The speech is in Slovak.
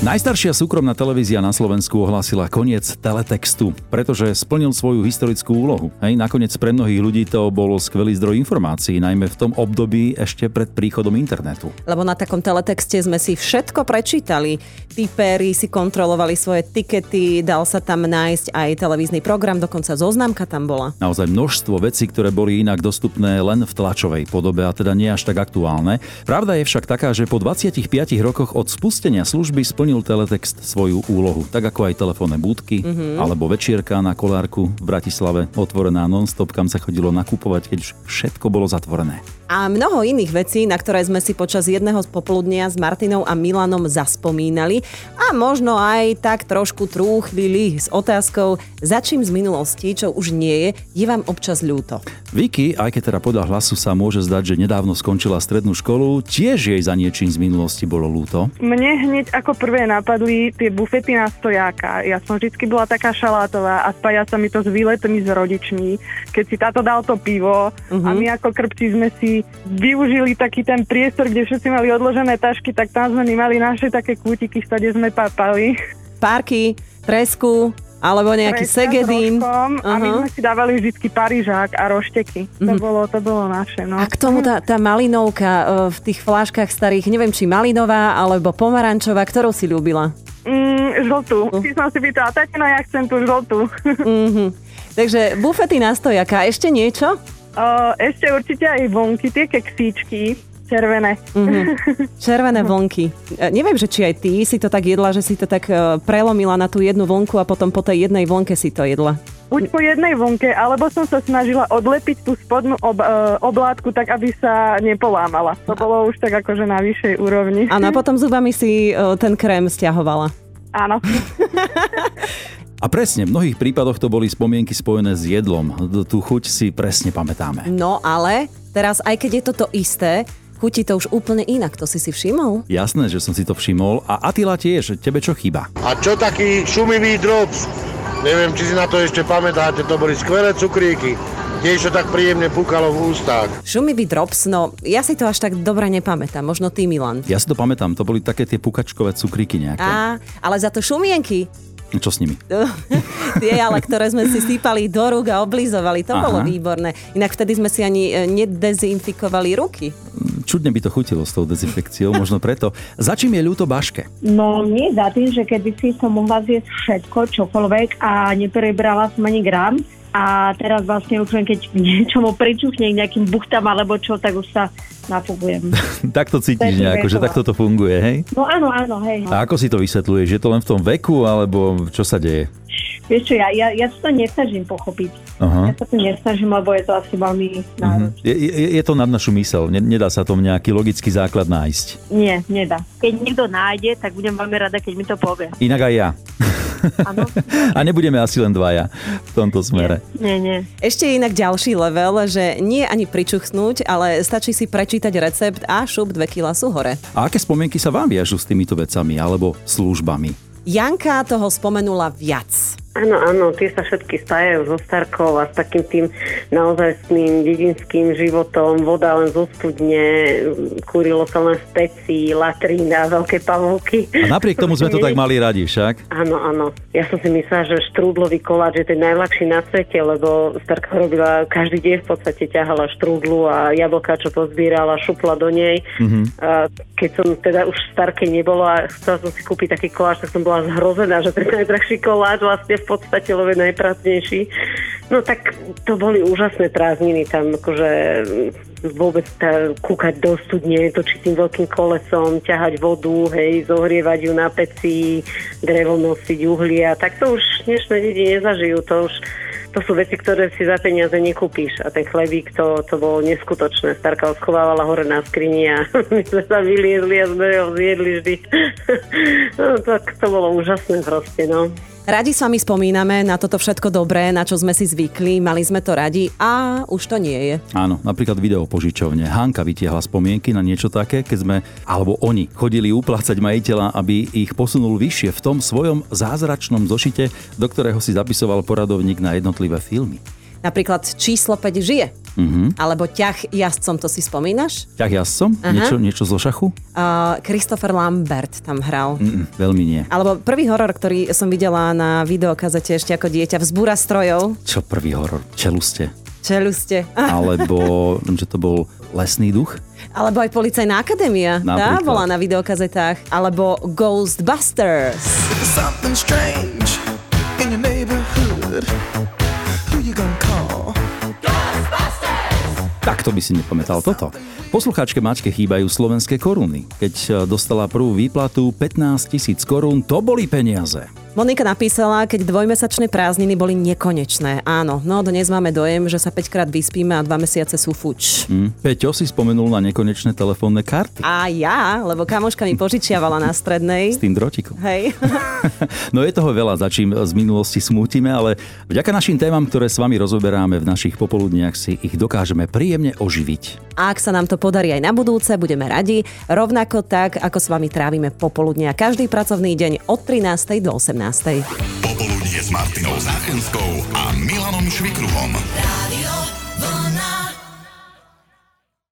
Najstaršia súkromná televízia na Slovensku ohlásila koniec teletextu, pretože splnil svoju historickú úlohu. Hej, nakoniec pre mnohých ľudí to bolo skvelý zdroj informácií, najmä v tom období ešte pred príchodom internetu. Lebo na takom teletexte sme si všetko prečítali. Typéri si kontrolovali svoje tikety, dal sa tam nájsť aj televízny program, dokonca zoznámka tam bola. Naozaj množstvo vecí, ktoré boli inak dostupné len v tlačovej podobe a teda nie až tak aktuálne. Pravda je však taká, že po 25 rokoch od spustenia služby splnil splnil teletext svoju úlohu, tak ako aj telefónne budky mm-hmm. alebo večierka na kolárku v Bratislave otvorená non-stop, kam sa chodilo nakupovať, keď už všetko bolo zatvorené a mnoho iných vecí, na ktoré sme si počas jedného popoludnia s Martinou a Milanom zaspomínali a možno aj tak trošku trúchlili s otázkou, za čím z minulosti, čo už nie je, je vám občas ľúto. Vicky, aj keď teda podľa hlasu sa môže zdať, že nedávno skončila strednú školu, tiež jej za niečím z minulosti bolo ľúto. Mne hneď ako prvé napadli tie bufety na stojáka. Ja som vždy bola taká šalátová a spája sa mi to s výletmi s rodičmi. Keď si táto dal to pivo uh-huh. a mhm. my ako krpci sme si využili taký ten priestor, kde všetci mali odložené tašky, tak tam sme mali naše také kútiky, kde sme papali. Párky, tresku, alebo nejaký Presne, segedín. Uh-huh. A my sme si dávali vždy parížák a rošteky. To, uh-huh. bolo, to bolo naše. No. A k tomu tá, tá malinovka uh, v tých fláškach starých, neviem či malinová alebo pomarančová, ktorú si ľúbila? Mm, žltú. Uh. Ty som si pýtala, tatina, ja chcem tú žltú. uh-huh. Takže bufety na stojaka. Ešte niečo? Uh, ešte určite aj vonky, tie keksíčky, červené. Mm-hmm. Červené vlnky. E, neviem, že či aj ty si to tak jedla, že si to tak e, prelomila na tú jednu vlnku a potom po tej jednej vlnke si to jedla. Buď po jednej vlnke, alebo som sa snažila odlepiť tú spodnú ob, uh, oblátku tak, aby sa nepolámala. To bolo už tak akože na vyššej úrovni. Áno, a potom zubami si uh, ten krém stiahovala. Áno. A presne, v mnohých prípadoch to boli spomienky spojené s jedlom. Tú chuť si presne pamätáme. No ale teraz, aj keď je to to isté, chutí to už úplne inak. To si si všimol? Jasné, že som si to všimol. A Atila tiež, tebe čo chýba? A čo taký šumivý drops? Neviem, či si na to ešte pamätáte, to boli skvelé cukríky. Tiež to tak príjemne púkalo v ústach. Šumivý drops, no ja si to až tak dobre nepamätám, možno ty Milan. Ja si to pamätám, to boli také tie pukačkové cukríky nejaké. Á, ale za to šumienky, čo s nimi? Tie ale, ktoré sme si sípali do rúk a oblizovali, to Aha. bolo výborné. Inak vtedy sme si ani e, nedezinfikovali ruky. Čudne by to chutilo s tou dezinfekciou, možno preto. Za čím je ľúto Baške? No nie za tým, že kedy si som mohla zjesť všetko, čokoľvek a neprebrala som ani gram a teraz vlastne už len keď niečomu pričuchne k nejakým buchtám alebo čo, tak už sa nafugujem. tak to cítiš nejako, že takto to funguje, hej? No áno, áno, hej. A ako si to vysvetľuješ? Je to len v tom veku, alebo čo sa deje? Vieš čo, ja, ja, ja to nesnažím pochopiť. Uh-huh. Ja sa to nesnažím, lebo je to asi veľmi mhm. náročné. Je, je, je to nad našu mysel, nedá sa tom nejaký logický základ nájsť. Nie, nedá. Keď niekto nájde, tak budem veľmi rada, keď mi to povie. Inak aj ja. A nebudeme asi len dvaja v tomto smere. Nie, nie, nie. Ešte inak ďalší level, že nie ani pričuchnúť, ale stačí si prečítať recept a šup 2 kg sú hore. A aké spomienky sa vám viažu s týmito vecami alebo službami? Janka toho spomenula viac. Áno, áno, tie sa všetky spájajú so Starkou a s takým tým naozajstným dedinským životom. Voda len zo studne, kúrilo sa len z pecí, latrína, veľké pavúky. A napriek tomu sme to tak mali radi však. Áno, áno. Ja som si myslela, že štrúdlový koláč je ten najľahší na svete, lebo Starka robila každý deň v podstate ťahala štrúdlu a jablka, čo pozbierala, šupla do nej. Mm-hmm. A keď som teda už v Starke nebola a chcela som si kúpiť taký koláč, tak som bola zhrozená, že ten najdrahší koláč vlastne v podstate love najpracnejší. No tak to boli úžasné prázdniny tam, akože vôbec tá, kúkať do studne, točiť tým veľkým kolesom, ťahať vodu, hej, zohrievať ju na peci, drevo nosiť, uhlia, tak to už dnešné deti nezažijú, to už to sú veci, ktoré si za peniaze nekúpíš. A ten chlebík, to, to bolo neskutočné. Starka ho hore na skrini a my sme sa vyliezli a sme ho zjedli vždy. no, tak to bolo úžasné proste, no. Radi s vami spomíname na toto všetko dobré, na čo sme si zvykli, mali sme to radi a už to nie je. Áno, napríklad video požičovne. Hanka vytiahla spomienky na niečo také, keď sme, alebo oni, chodili uplácať majiteľa, aby ich posunul vyššie v tom svojom zázračnom zošite, do ktorého si zapisoval poradovník na jednotlivé filmy. Napríklad číslo 5 žije. Mhm. Alebo ťah jazdcom, to si spomínaš? Ťah jazdcom? Niečo, niečo zo šachu? Uh, Christopher Lambert tam hral. Mm, veľmi nie. Alebo prvý horor, ktorý som videla na videokazete ešte ako dieťa, Vzbúra strojov. Čo prvý horor? Čeluste. Čeluste. Alebo, že to bol lesný duch? Alebo aj Policajná akadémia. Tá Napríklad. bola na videokazetách. Alebo Ghostbusters. Something strange in your neighborhood. Takto by si nepamätal toto. Poslucháčke Maťke chýbajú slovenské koruny. Keď e, dostala prvú výplatu 15 tisíc korún, to boli peniaze. Monika napísala, keď dvojmesačné prázdniny boli nekonečné. Áno, no dnes máme dojem, že sa 5 krát vyspíme a 2 mesiace sú fuč. Hm. Peťo si spomenul na nekonečné telefónne karty. A ja, lebo kamoška mi požičiavala na strednej. S tým drotikom. Hej. No je toho veľa, za čím z minulosti smútime, ale vďaka našim témam, ktoré s vami rozoberáme v našich popoludniach, si ich dokážeme príjemne oživiť. A ak sa nám to podarí aj na budúce, budeme radi. Rovnako tak, ako s vami trávime popoludnia každý pracovný deň od 13. do 18. Popoludnie s Martinou Záchenskou a Milanom Švikruhom. Vlna.